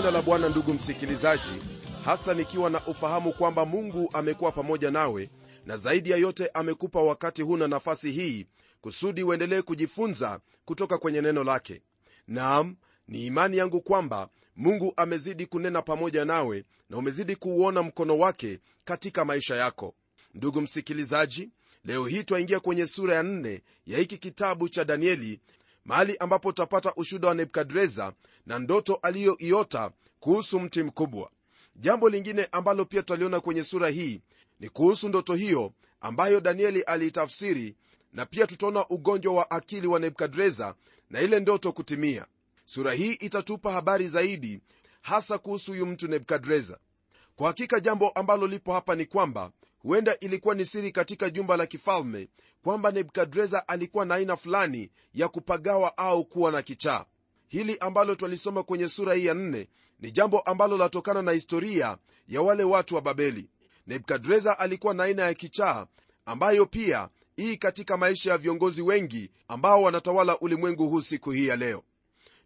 jina la bwana ndugu msikilizaji hasa nikiwa na ufahamu kwamba mungu amekuwa pamoja nawe na zaidi ya yote amekupa wakati huu na nafasi hii kusudi uendelee kujifunza kutoka kwenye neno lake. Naam ni imani yangu kwamba mungu amezidi kunena pamoja nawe na umezidi kuuona mkono wake katika maisha yako. Ndugu msikilizaji leo hii twaingia kwenye sura ya nne ya hiki kitabu cha danieli mahali ambapo utapata ushuda wa nebukadreza na ndoto aliyoiota kuhusu mti mkubwa. Jambo lingine ambalo pia tutaliona kwenye sura hii ni kuhusu ndoto hiyo ambayo danieli aliitafsiri na pia tutaona ugonjwa wa akili wa nebukadreza na ile ndoto kutimia. Sura hii itatupa habari zaidi hasa kuhusu huyu mtu nebukadreza. Kwa hakika jambo ambalo lipo hapa ni kwamba huenda ilikuwa ni siri katika jumba la kifalme kwamba nebukadreza alikuwa na aina fulani ya kupagawa au kuwa na kichaa. Hili ambalo twalisoma kwenye sura hii ya nne ni jambo ambalo latokana na historia ya wale watu wa babeli. Nebukadreza alikuwa na aina ya kichaa ambayo pia hii katika maisha ya viongozi wengi ambao wanatawala ulimwengu huu siku hii ya leo.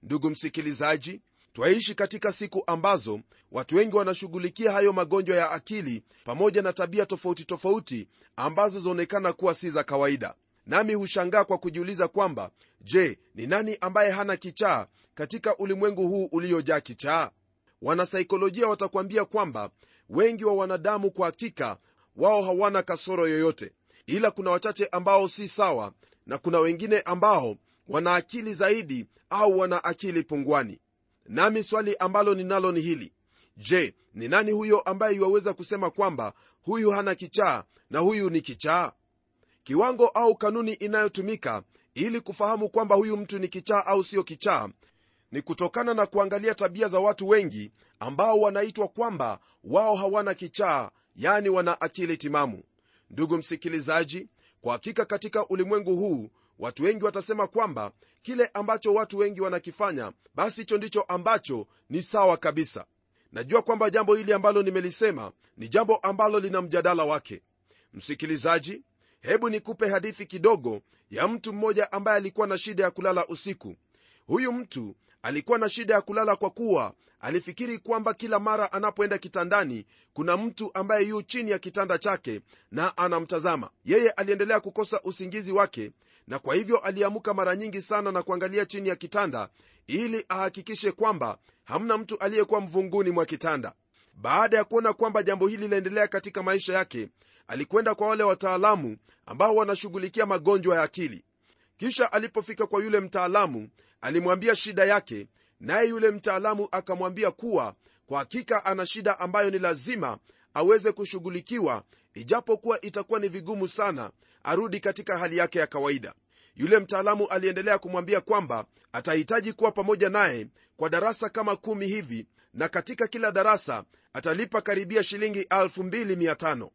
Ndugu msikilizaji twaishi katika siku ambazo watu wengi wanashughulikia hayo magonjwa ya akili pamoja na tabia tofauti tofauti ambazo zaonekana kuwa si za kawaida. Nami hushangaa kwa kujiuliza kwamba je ni nani ambaye hana kichaa katika ulimwengu huu uliojaa kichaa? Wanasaikolojia watakwambia kwamba wengi wa wanadamu kwa hakika wao hawana kasoro yoyote ila kuna wachache ambao si sawa na kuna wengine ambao wana akili zaidi au wana akili pungwani nami swali ambalo ninalo ni hili. Je ni nani huyo ambaye iwaweza kusema kwamba huyu hana kichaa na huyu ni kichaa? Kiwango au kanuni inayotumika ili kufahamu kwamba huyu mtu ni kichaa au sio kichaa ni kutokana na kuangalia tabia za watu wengi ambao wanaitwa kwamba wao hawana kichaa yani wana akili timamu. Ndugu msikilizaji kwa hakika katika ulimwengu huu watu wengi watasema kwamba kile ambacho watu wengi wanakifanya basi hicho ndicho ambacho ni sawa kabisa. Najua kwamba jambo hili ambalo nimelisema ni jambo ambalo lina mjadala wake. Msikilizaji hebu nikupe hadithi kidogo ya mtu mmoja ambaye alikuwa na shida ya kulala usiku. Huyu mtu alikuwa na shida ya kulala kwa kuwa alifikiri kwamba kila mara anapoenda kitandani kuna mtu ambaye yu chini ya kitanda chake na anamtazama. Yeye aliendelea kukosa usingizi wake na kwa hivyo aliamka mara nyingi sana na kuangalia chini ya kitanda ili ahakikishe kwamba hamna mtu aliyekuwa mvunguni mwa kitanda. Baada ya kuona kwamba jambo hili linaendelea katika maisha yake alikwenda kwa wale wataalamu ambao wanashughulikia magonjwa ya akili. Kisha alipofika kwa yule mtaalamu alimwambia shida yake naye yule mtaalamu akamwambia kuwa kwa hakika ana shida ambayo ni lazima aweze kushughulikiwa ijapokuwa itakuwa ni vigumu sana arudi katika hali yake ya kawaida. Yule mtaalamu aliendelea kumwambia kwamba atahitaji kuwa pamoja naye kwa darasa kama kumi hivi na katika kila darasa atalipa karibia shilingi 25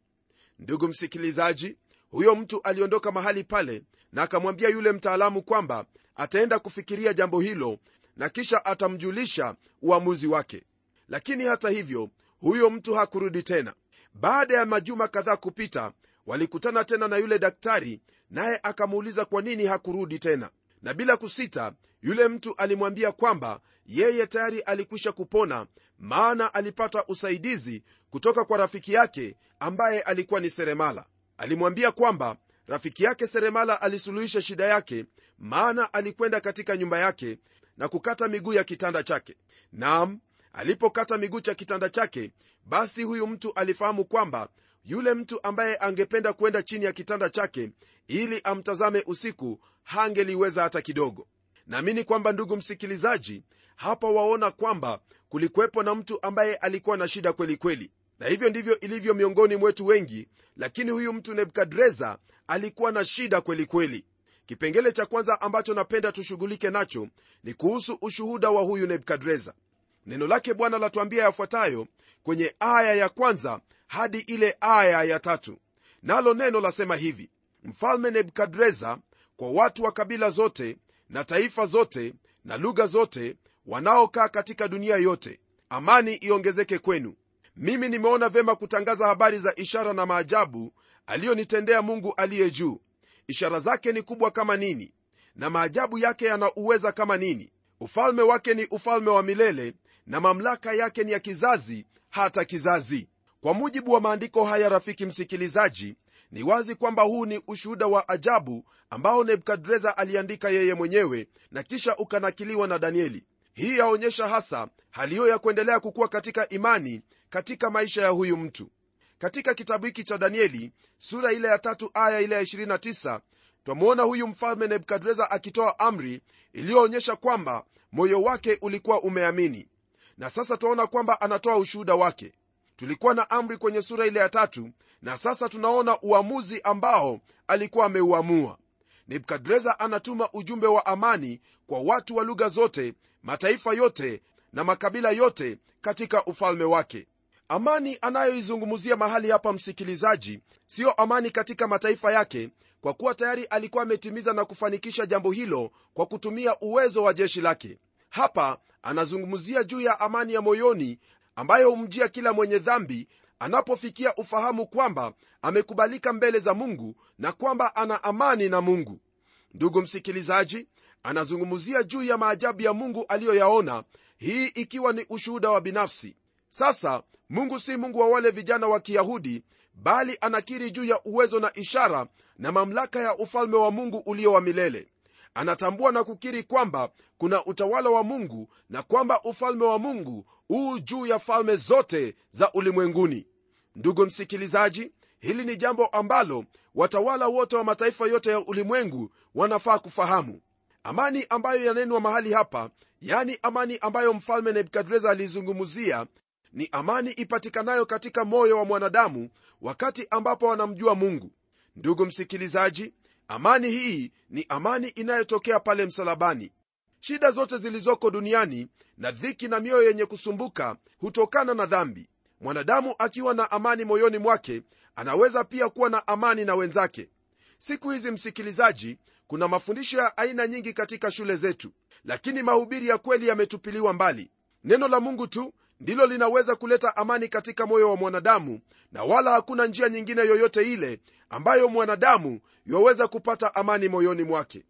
ndugu msikilizaji huyo mtu aliondoka mahali pale na akamwambia yule mtaalamu kwamba ataenda kufikiria jambo hilo na kisha atamjulisha uamuzi wake. Lakini hata hivyo huyo mtu hakurudi tena. Baada ya majuma kadhaa kupita walikutana tena na yule daktari naye akamuuliza kwa nini hakurudi tena. Na bila kusita yule mtu alimwambia kwamba yeye tayari alikwisha kupona maana alipata usaidizi kutoka kwa rafiki yake ambaye alikuwa ni seremala. Alimwambia kwamba rafiki yake seremala alisuluhisha shida yake maana alikwenda katika nyumba yake na kukata miguu ya kitanda chake. Nam alipokata miguu cha kitanda chake basi huyu mtu alifahamu kwamba yule mtu ambaye angependa kwenda chini ya kitanda chake ili amtazame usiku hangeliweza hata kidogo. Naamini kwamba ndugu msikilizaji hapa waona kwamba kulikuwepo na mtu ambaye alikuwa na shida kweli kweli. Na hivyo ndivyo ilivyo miongoni mwetu wengi lakini huyu mtu nebukadreza alikuwa na shida kweli kweli. Kipengele cha kwanza ambacho napenda tushughulike nacho ni kuhusu ushuhuda wa huyu nebukadreza neno lake bwana latuambia yafuatayo kwenye aya ya kwanza hadi ile aya ya tatu. Nalo neno lasema hivi mfalme nebukadreza kwa watu wa kabila zote na taifa zote na lugha zote wanaokaa katika dunia yote amani iongezeke kwenu. Mimi nimeona vema kutangaza habari za ishara na maajabu aliyonitendea mungu aliye juu. Ishara zake ni kubwa kama nini na maajabu yake yana uweza kama nini? Ufalme wake ni ufalme wa milele na mamlaka yake ni ya kizazi hata kizazi. Kwa mujibu wa maandiko haya rafiki msikilizaji ni wazi kwamba huu ni ushuhuda wa ajabu ambao nebukadreza aliandika yeye mwenyewe na kisha ukanakiliwa na danieli. Hii yaonyesha hasa haliyo ya kuendelea kukuwa katika imani katika maisha ya huyu mtu. Katika kitabu hiki cha danieli sura ile ya tatu aya ile ya 29 twamwona huyu mfalme nebukadreza akitoa amri iliyoonyesha kwamba moyo wake ulikuwa umeamini na sasa twaona kwamba anatoa ushuhuda wake. Tulikuwa na amri kwenye sura ile ya tatu na sasa tunaona uamuzi ambao alikuwa ameuamua. Nebukadreza anatuma ujumbe wa amani kwa watu wa lugha zote mataifa yote na makabila yote katika ufalme wake. Amani anayoizungumzia mahali hapa msikilizaji siyo amani katika mataifa yake kwa kuwa tayari alikuwa ametimiza na kufanikisha jambo hilo kwa kutumia uwezo wa jeshi lake hapa anazungumzia juu ya amani ya moyoni ambayo humjia kila mwenye dhambi anapofikia ufahamu kwamba amekubalika mbele za mungu na kwamba ana amani na mungu. Ndugu msikilizaji anazungumzia juu ya maajabu ya mungu aliyoyaona hii ikiwa ni ushuhuda wa binafsi. Sasa mungu si mungu wa wale vijana wa kiyahudi bali anakiri juu ya uwezo na ishara na mamlaka ya ufalme wa mungu ulio wa milele anatambua na kukiri kwamba kuna utawala wa mungu na kwamba ufalme wa mungu huu juu ya falme zote za ulimwenguni. Ndugu msikilizaji hili ni jambo ambalo watawala wote wa mataifa yote ya ulimwengu wanafaa kufahamu. Amani ambayo yanenwa mahali hapa yani amani ambayo mfalme nebukadreza alizungumzia ni amani ipatikanayo katika moyo wa mwanadamu wakati ambapo wanamjua mungu. Ndugu msikilizaji amani hii ni amani inayotokea pale msalabani. Shida zote zilizoko duniani na dhiki na mioyo yenye kusumbuka hutokana na dhambi. Mwanadamu akiwa na amani moyoni mwake anaweza pia kuwa na amani na wenzake. Siku hizi msikilizaji kuna mafundisho ya aina nyingi katika shule zetu lakini mahubiri ya kweli yametupiliwa mbali. Neno la mungu tu ndilo linaweza kuleta amani katika moyo wa mwanadamu na wala hakuna njia nyingine yoyote ile ambayo mwanadamu yaweza kupata amani moyoni mwake.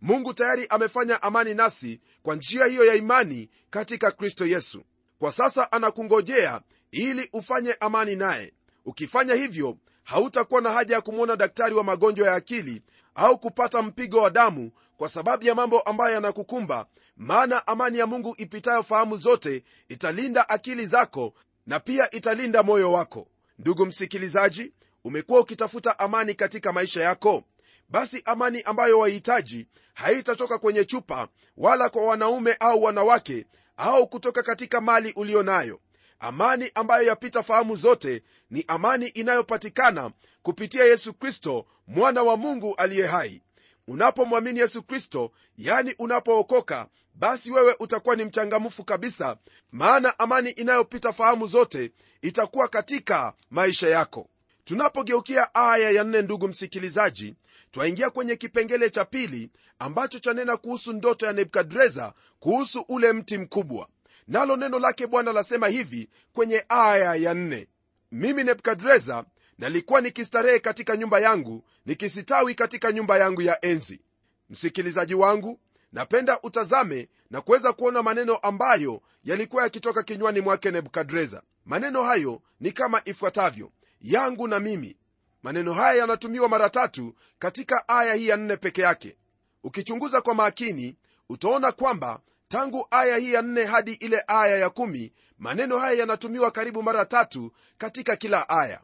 Mungu tayari amefanya amani nasi kwa njia hiyo ya imani katika kristo yesu. Kwa sasa anakungojea ili ufanye amani naye. Ukifanya hivyo hautakuwa na haja ya kumwona daktari wa magonjwa ya akili au kupata mpigo wa damu kwa sababu ya mambo ambayo yanakukumba maana amani ya mungu ipitayo fahamu zote italinda akili zako na pia italinda moyo wako. Ndugu msikilizaji umekuwa ukitafuta amani katika maisha yako? Basi amani ambayo wahitaji haitatoka kwenye chupa wala kwa wanaume au wanawake au kutoka katika mali uliyo nayo. Amani ambayo yapita fahamu zote ni amani inayopatikana kupitia yesu kristo mwana wa mungu aliye hai. Unapomwamini yesu kristo yani unapookoka basi wewe utakuwa ni mchangamfu kabisa maana amani inayopita fahamu zote itakuwa katika maisha yako. Tunapogeukia aya ya nne ndugu msikilizaji twaingia kwenye kipengele cha pili ambacho chanena kuhusu ndoto ya nebukadreza kuhusu ule mti mkubwa. Nalo neno lake bwana lasema hivi kwenye aya ya nne. Mimi nebukadreza nalikuwa nikistarehe katika nyumba yangu nikisitawi katika nyumba yangu ya enzi. Msikilizaji wangu napenda utazame na kuweza kuona maneno ambayo yalikuwa yakitoka kinywani mwake nebukadreza. Maneno hayo ni kama ifuatavyo. Yangu na mimi. Maneno haya yanatumiwa mara tatu katika aya hii ya nne peke yake. Ukichunguza kwa makini utaona kwamba tangu aya hii ya nne hadi ile aya ya kumi maneno haya yanatumiwa karibu mara tatu katika kila aya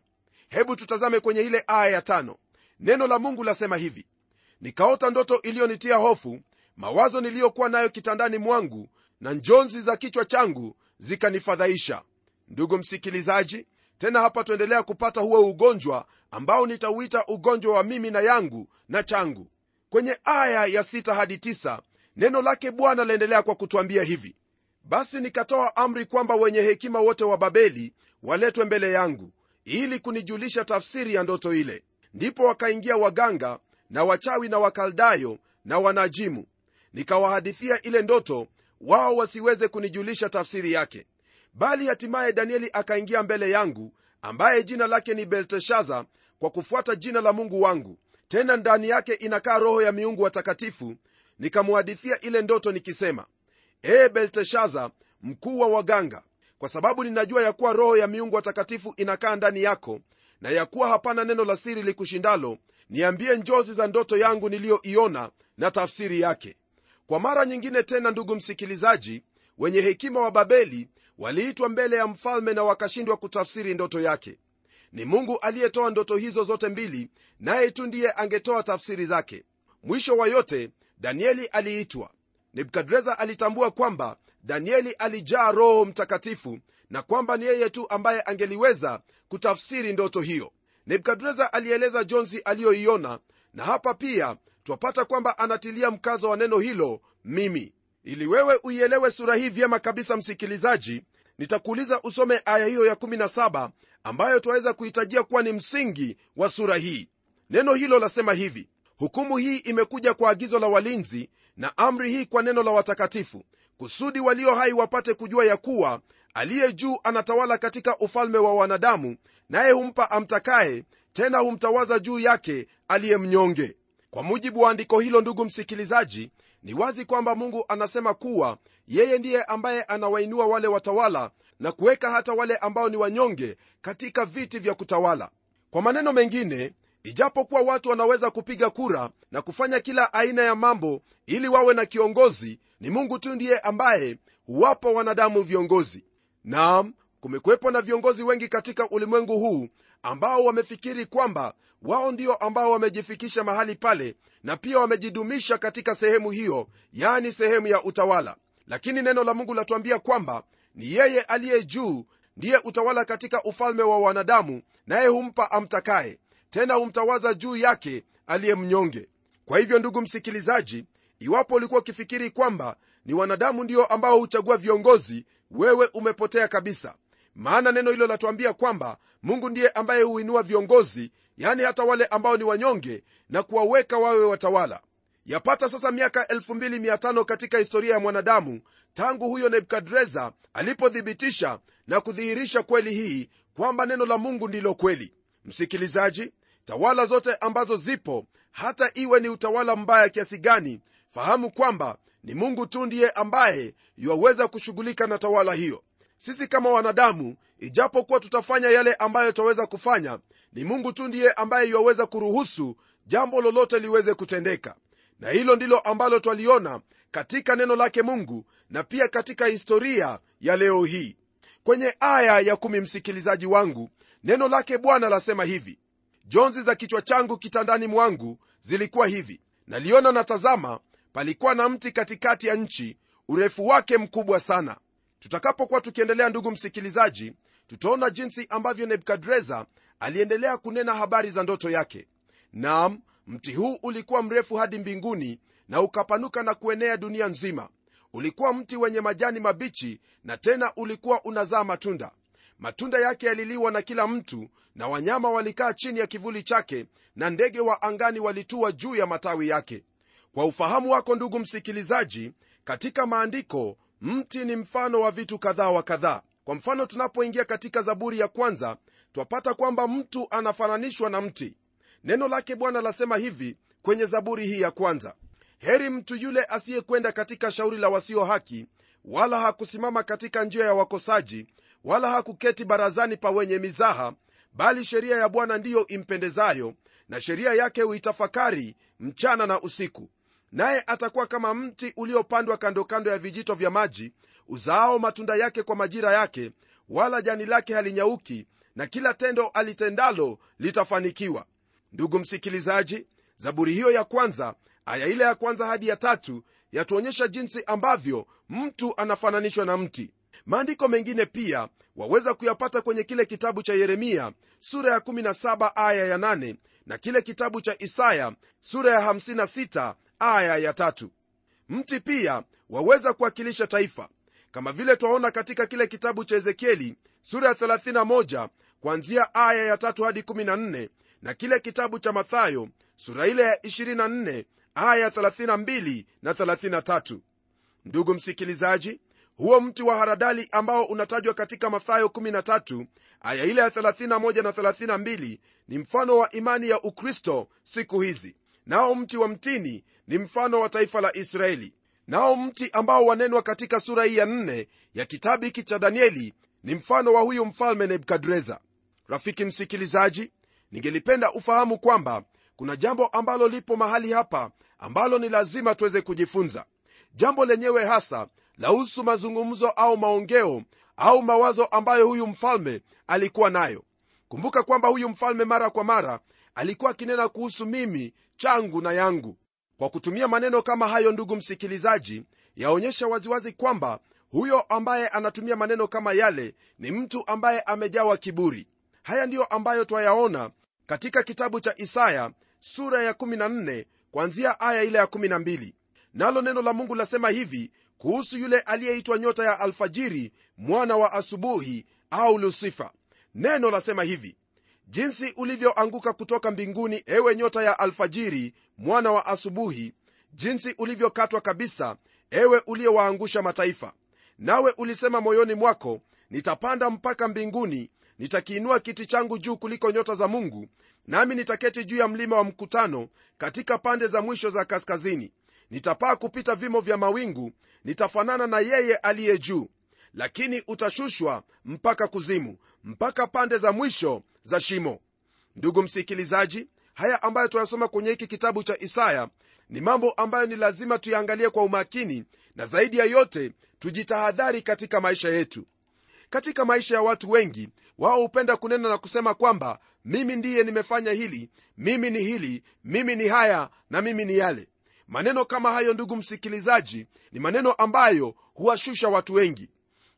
hebu tutazame kwenye ile aya ya tano. Neno la mungu lasema hivi nikaota ndoto iliyonitia hofu mawazo niliyokuwa nayo kitandani mwangu na njonzi za kichwa changu zikanifadhaisha. Ndugu msikilizaji tena hapa tuendelea kupata huo ugonjwa ambao nitauita ugonjwa wa mimi na yangu na changu. Kwenye aya ya sita hadi tisa, neno lake bwana laendelea kwa kutwambia hivi basi nikatoa amri kwamba wenye hekima wote wa babeli waletwe mbele yangu ili kunijulisha tafsiri ya ndoto ile. Ndipo wakaingia waganga na wachawi na wakaldayo na wanajimu. Nikawahadithia ile ndoto wao wasiweze kunijulisha tafsiri yake. Bali hatimaye danieli akaingia mbele yangu ambaye jina lake ni belteshaza kwa kufuata jina la mungu wangu. Tena ndani yake inakaa roho ya miungu watakatifu. Nikamhadithia ile ndoto nikisema ee belteshaza mkuu wa waganga kwa sababu ninajua ya kuwa roho ya miungu watakatifu inakaa ndani yako na ya kuwa hapana neno la siri likushindalo niambie njozi za ndoto yangu niliyoiona na tafsiri yake. Kwa mara nyingine tena ndugu msikilizaji wenye hekima wa babeli waliitwa mbele ya mfalme na wakashindwa kutafsiri ndoto yake. Ni mungu aliyetoa ndoto hizo zote mbili naye tu ndiye angetoa tafsiri zake. Mwisho wa yote danieli aliitwa. Nebukadreza alitambua kwamba danieli alijaa roho mtakatifu na kwamba ni yeye tu ambaye angeliweza kutafsiri ndoto hiyo. Nebukadreza alieleza jonzi aliyoiona na hapa pia twapata kwamba anatilia mkazo wa neno hilo mimi. Ili wewe uielewe sura hii vyema kabisa msikilizaji nitakuuliza usome aya hiyo ya 17 ambayo twaweza kuhitajia kuwa ni msingi wa sura hii. Neno hilo lasema hivi hukumu hii imekuja kwa agizo la walinzi na amri hii kwa neno la watakatifu kusudi walio hai wapate kujua ya kuwa aliye juu anatawala katika ufalme wa wanadamu naye humpa amtakaye tena humtawaza juu yake aliye mnyonge. Kwa mujibu wa andiko hilo ndugu msikilizaji ni wazi kwamba mungu anasema kuwa yeye ndiye ambaye anawainua wale watawala na kuweka hata wale ambao ni wanyonge katika viti vya kutawala. Kwa maneno mengine ijapokuwa watu wanaweza kupiga kura na kufanya kila aina ya mambo ili wawe na kiongozi ni mungu tu ndiye ambaye huwapa wanadamu viongozi. Naam kumekuwepo na viongozi wengi katika ulimwengu huu ambao wamefikiri kwamba wao ndio ambao wamejifikisha mahali pale na pia wamejidumisha katika sehemu hiyo yani sehemu ya utawala. Lakini neno la mungu latuambia kwamba ni yeye aliye juu ndiye utawala katika ufalme wa wanadamu naye humpa amtakaye tena humtawaza juu yake aliye mnyonge. Kwa hivyo ndugu msikilizaji iwapo ulikuwa ukifikiri kwamba ni wanadamu ndio ambao huchagua viongozi wewe umepotea kabisa. Maana neno hilo latuambia kwamba mungu ndiye ambaye huinua viongozi yani hata wale ambao ni wanyonge na kuwaweka wawe watawala. Yapata sasa miaka 25 katika historia ya mwanadamu tangu huyo nebukadreza alipothibitisha na kudhihirisha kweli hii kwamba neno la mungu ndilo kweli. Msikilizaji tawala zote ambazo zipo hata iwe ni utawala mbaya kiasi gani fahamu kwamba ni mungu tu ndiye ambaye yuwaweza kushughulika na tawala hiyo. Sisi kama wanadamu ijapokuwa tutafanya yale ambayo twaweza kufanya ni mungu tu ndiye ambaye yuwaweza kuruhusu jambo lolote liweze kutendeka. Na hilo ndilo ambalo twaliona katika neno lake mungu na pia katika historia ya leo hii. Kwenye aya ya kumi msikilizaji wangu neno lake bwana lasema hivi jonzi za kichwa changu kitandani mwangu zilikuwa hivi. Naliona na tazama palikuwa na mti katikati ya nchi urefu wake mkubwa sana. Tutakapokuwa tukiendelea ndugu msikilizaji tutaona jinsi ambavyo nebukadreza aliendelea kunena habari za ndoto yake. Nam mti huu ulikuwa mrefu hadi mbinguni na ukapanuka na kuenea dunia nzima. Ulikuwa mti wenye majani mabichi na tena ulikuwa unazaa matunda matunda yake yaliliwa na kila mtu na wanyama walikaa chini ya kivuli chake na ndege wa angani walitua juu ya matawi yake. Kwa ufahamu wako ndugu msikilizaji katika maandiko mti ni mfano wa vitu kadhaa wa kadhaa. Kwa mfano tunapoingia katika zaburi ya kwanza twapata kwamba mtu anafananishwa na mti. Neno lake bwana lasema hivi kwenye zaburi hii ya kwanza heri mtu yule asiyekwenda katika shauri la wasio haki wala hakusimama katika njia ya wakosaji wala hakuketi barazani pa wenye mizaha bali sheria ya bwana ndiyo impendezayo na sheria yake huitafakari mchana na usiku. Naye atakuwa kama mti uliopandwa kando kando ya vijito vya maji uzaao matunda yake kwa majira yake wala jani lake halinyauki na kila tendo alitendalo litafanikiwa. Ndugu msikilizaji zaburi hiyo ya kwanza aya ile ya kwanza hadi ya tatu yatuonyesha jinsi ambavyo mtu anafananishwa na mti maandiko mengine pia waweza kuyapata kwenye kile kitabu cha yeremia sura ya 17 aya ya 8 na kile kitabu cha isaya sura ya 56 aya ya tatu. Mti pia waweza kuwakilisha taifa kama vile twaona katika kile kitabu cha ezekieli sura ya 31 kuanzia aya ya tatu hadi 14 na kile kitabu cha mathayo sura ile ya 24 aya 32 na 33 ndugu msikilizaji huo mti wa haradali ambao unatajwa katika mathayo 13 aya ile ya 31 na 32 ni mfano wa imani ya ukristo siku hizi. Nao mti wa mtini ni mfano wa taifa la israeli. Nao mti ambao wanenwa katika sura hii ya nne ya kitabu hiki cha danieli ni mfano wa huyu mfalme nebukadreza. Rafiki msikilizaji ningelipenda ufahamu kwamba kuna jambo ambalo lipo mahali hapa ambalo ni lazima tuweze kujifunza. Jambo lenyewe hasa lahusu mazungumzo au maongeo au mawazo ambayo huyu mfalme alikuwa nayo. Kumbuka kwamba huyu mfalme mara kwa mara alikuwa akinena kuhusu mimi changu na yangu. Kwa kutumia maneno kama hayo ndugu msikilizaji yaonyesha waziwazi kwamba huyo ambaye anatumia maneno kama yale ni mtu ambaye amejawa kiburi. Haya ndiyo ambayo twayaona katika kitabu cha isaya sura ya 14 kwanzia aya ile ya 12 nalo neno la mungu lasema hivi kuhusu yule aliyeitwa nyota ya alfajiri mwana wa asubuhi au lusifa. Neno lasema hivi jinsi ulivyoanguka kutoka mbinguni ewe nyota ya alfajiri mwana wa asubuhi jinsi ulivyokatwa kabisa ewe uliyewaangusha mataifa. Nawe ulisema moyoni mwako nitapanda mpaka mbinguni nitakiinua kiti changu juu kuliko nyota za mungu nami nitaketi juu ya mlima wa mkutano katika pande za mwisho za kaskazini nitapaa kupita vimo vya mawingu nitafanana na yeye aliye juu. Lakini utashushwa mpaka kuzimu mpaka pande za mwisho za shimo. Ndugu msikilizaji haya ambayo tunasoma kwenye hiki kitabu cha isaya ni mambo ambayo ni lazima tuyaangalie kwa umakini na zaidi ya yote tujitahadhari katika maisha yetu. Katika maisha ya watu wengi wao hupenda kunena na kusema kwamba mimi ndiye nimefanya hili mimi ni hili mimi ni haya na mimi ni yale maneno kama hayo ndugu msikilizaji ni maneno ambayo huwashusha watu wengi.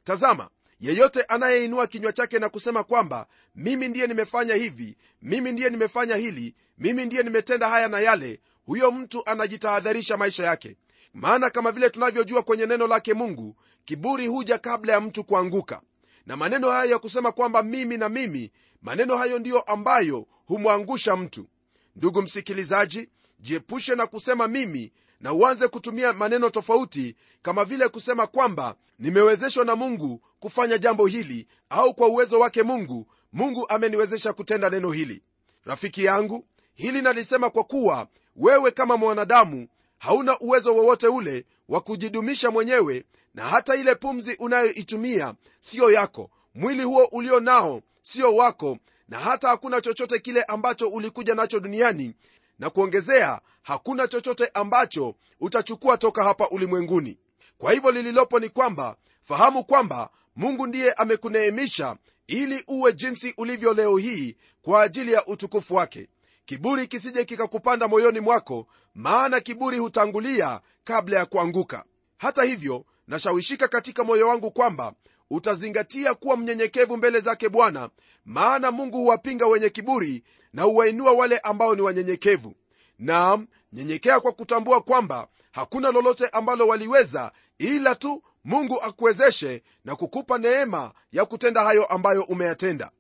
Tazama yeyote anayeinua kinywa chake na kusema kwamba mimi ndiye nimefanya hivi mimi ndiye nimefanya hili mimi ndiye nimetenda haya na yale huyo mtu anajitahadharisha maisha yake. Maana kama vile tunavyojua kwenye neno lake mungu kiburi huja kabla ya mtu kuanguka. Na maneno hayo ya kusema kwamba mimi na mimi maneno hayo ndiyo ambayo humwangusha mtu. Ndugu msikilizaji jiepushe na kusema mimi na uanze kutumia maneno tofauti kama vile kusema kwamba nimewezeshwa na mungu kufanya jambo hili au kwa uwezo wake mungu mungu ameniwezesha kutenda neno hili. Rafiki yangu hili nalisema kwa kuwa wewe kama mwanadamu hauna uwezo wowote ule wa kujidumisha mwenyewe na hata ile pumzi unayoitumia siyo yako. Mwili huo ulio nao sio wako na hata hakuna chochote kile ambacho ulikuja nacho duniani na kuongezea hakuna chochote ambacho utachukua toka hapa ulimwenguni. Kwa hivyo lililopo ni kwamba fahamu kwamba mungu ndiye amekuneemisha ili uwe jinsi ulivyo leo hii kwa ajili ya utukufu wake. Kiburi kisije kikakupanda moyoni mwako maana kiburi hutangulia kabla ya kuanguka. Hata hivyo nashawishika katika moyo wangu kwamba utazingatia kuwa mnyenyekevu mbele zake bwana maana mungu huwapinga wenye kiburi na huwainua wale ambao ni wanyenyekevu. Naam nyenyekea kwa kutambua kwamba hakuna lolote ambalo waliweza ila tu mungu akuwezeshe na kukupa neema ya kutenda hayo ambayo umeyatenda.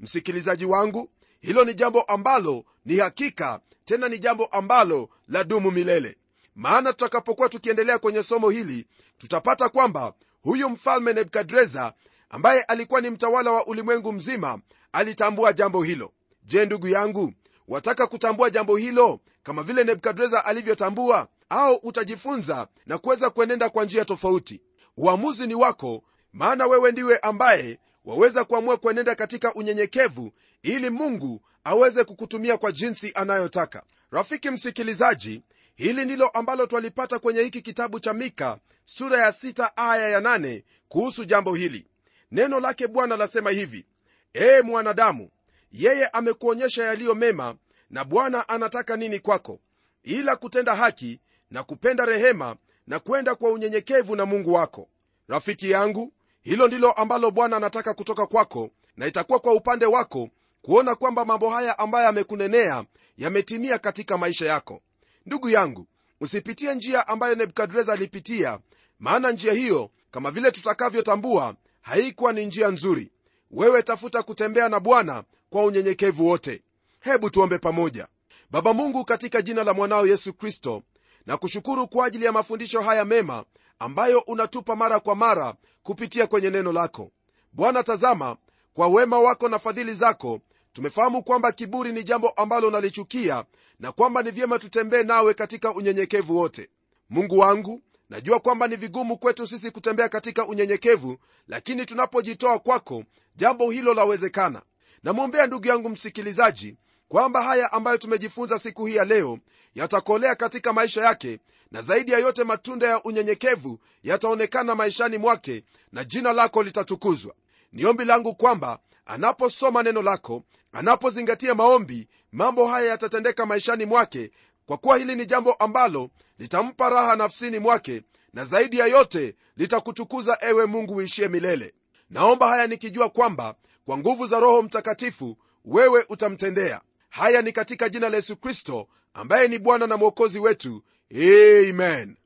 Msikilizaji wangu hilo ni jambo ambalo ni hakika tena ni jambo ambalo la dumu milele. Maana tutakapokuwa tukiendelea kwenye somo hili tutapata kwamba huyu mfalme nebukadreza ambaye alikuwa ni mtawala wa ulimwengu mzima alitambua jambo hilo je ndugu yangu wataka kutambua jambo hilo? Kama vile nebukadreza alivyotambua au utajifunza na kuweza kuenenda kwa njia tofauti. Uamuzi ni wako maana wewe ndiwe ambaye waweza kuamua kuenenda katika unyenyekevu ili mungu aweze kukutumia kwa jinsi anayotaka. Rafiki msikilizaji hili ndilo ambalo twalipata kwenye hiki kitabu cha mika sura ya 6 aya ya 8 kuhusu jambo hili. Neno lake bwana lasema hivi ee mwanadamu yeye amekuonyesha yaliyo mema na bwana anataka nini kwako? Ila kutenda haki na kupenda rehema na kwenda kwa unyenyekevu na mungu wako. Rafiki yangu hilo ndilo ambalo bwana anataka kutoka kwako na itakuwa kwa upande wako kuona kwamba mambo haya ambayo yamekunenea yametimia katika maisha yako. Ndugu yangu usipitie njia ambayo nebukadreza alipitia maana njia hiyo kama vile tutakavyotambua haikuwa ni njia nzuri. Wewe tafuta kutembea na bwana kwa unyenyekevu wote. Hebu tuombe pamoja. Baba mungu katika jina la mwanao yesu kristo na kushukuru kwa ajili ya mafundisho haya mema ambayo unatupa mara kwa mara kupitia kwenye neno lako. Bwana tazama kwa wema wako na fadhili zako tumefahamu kwamba kiburi ni jambo ambalo unalichukia na kwamba ni vyema tutembee nawe katika unyenyekevu wote. Mungu wangu najua kwamba ni vigumu kwetu sisi kutembea katika unyenyekevu lakini tunapojitoa kwako jambo hilo lawezekana namwombea ndugu yangu msikilizaji kwamba haya ambayo tumejifunza siku hii ya leo yatakolea katika maisha yake na zaidi ya yote matunda ya unyenyekevu yataonekana maishani mwake na jina lako litatukuzwa. Ni ombi langu kwamba anaposoma neno lako anapozingatia maombi mambo haya yatatendeka maishani mwake kwa kuwa hili ni jambo ambalo litampa raha nafsini mwake na zaidi ya yote litakutukuza ewe mungu uishie milele. Naomba haya nikijua kwamba kwa nguvu za roho mtakatifu wewe utamtendea. Haya ni katika jina la yesu kristo ambaye ni bwana na mwokozi wetu. Amen.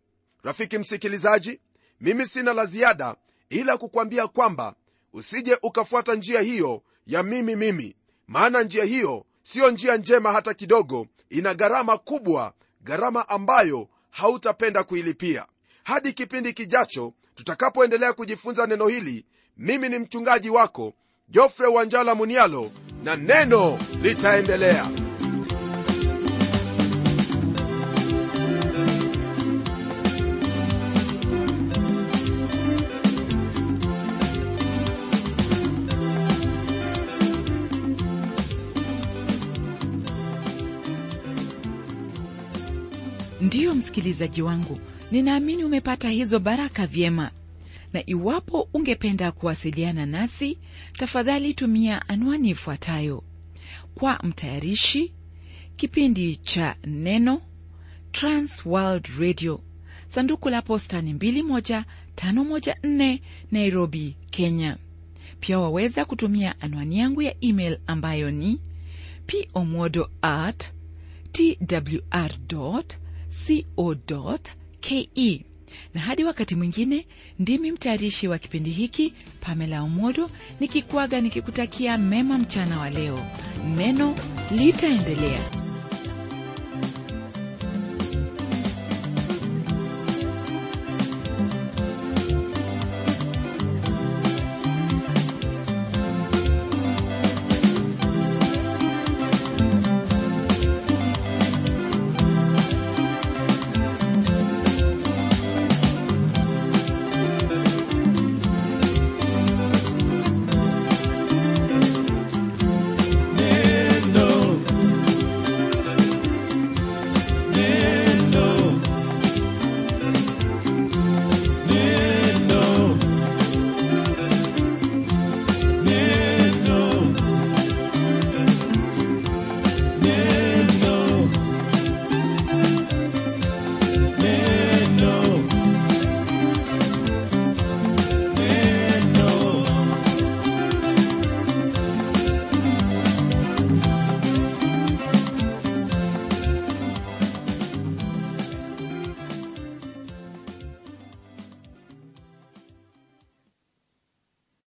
Rafiki msikilizaji mimi sina la ziada ila kukwambia kwamba usije ukafuata njia hiyo ya mimi mimi. Maana njia hiyo siyo njia njema hata kidogo. Ina gharama kubwa gharama ambayo hautapenda kuilipia. Hadi kipindi kijacho tutakapoendelea kujifunza neno hili mimi ni mchungaji wako jofre wanjala munialo na neno litaendelea. Ndiyo msikilizaji wangu ninaamini umepata hizo baraka vyema na iwapo ungependa kuwasiliana nasi tafadhali tumia anwani ifuatayo. Kwa mtayarishi kipindi cha neno transworld radio sanduku la posta ni 21514 nairobi kenya. Pia waweza kutumia anwani yangu ya email ambayo ni pomodo at twr co.ke na hadi wakati mwingine ndimi mtayarishi wa kipindi hiki pamela umodo nikikwaga nikikutakia mema mchana wa leo. Neno litaendelea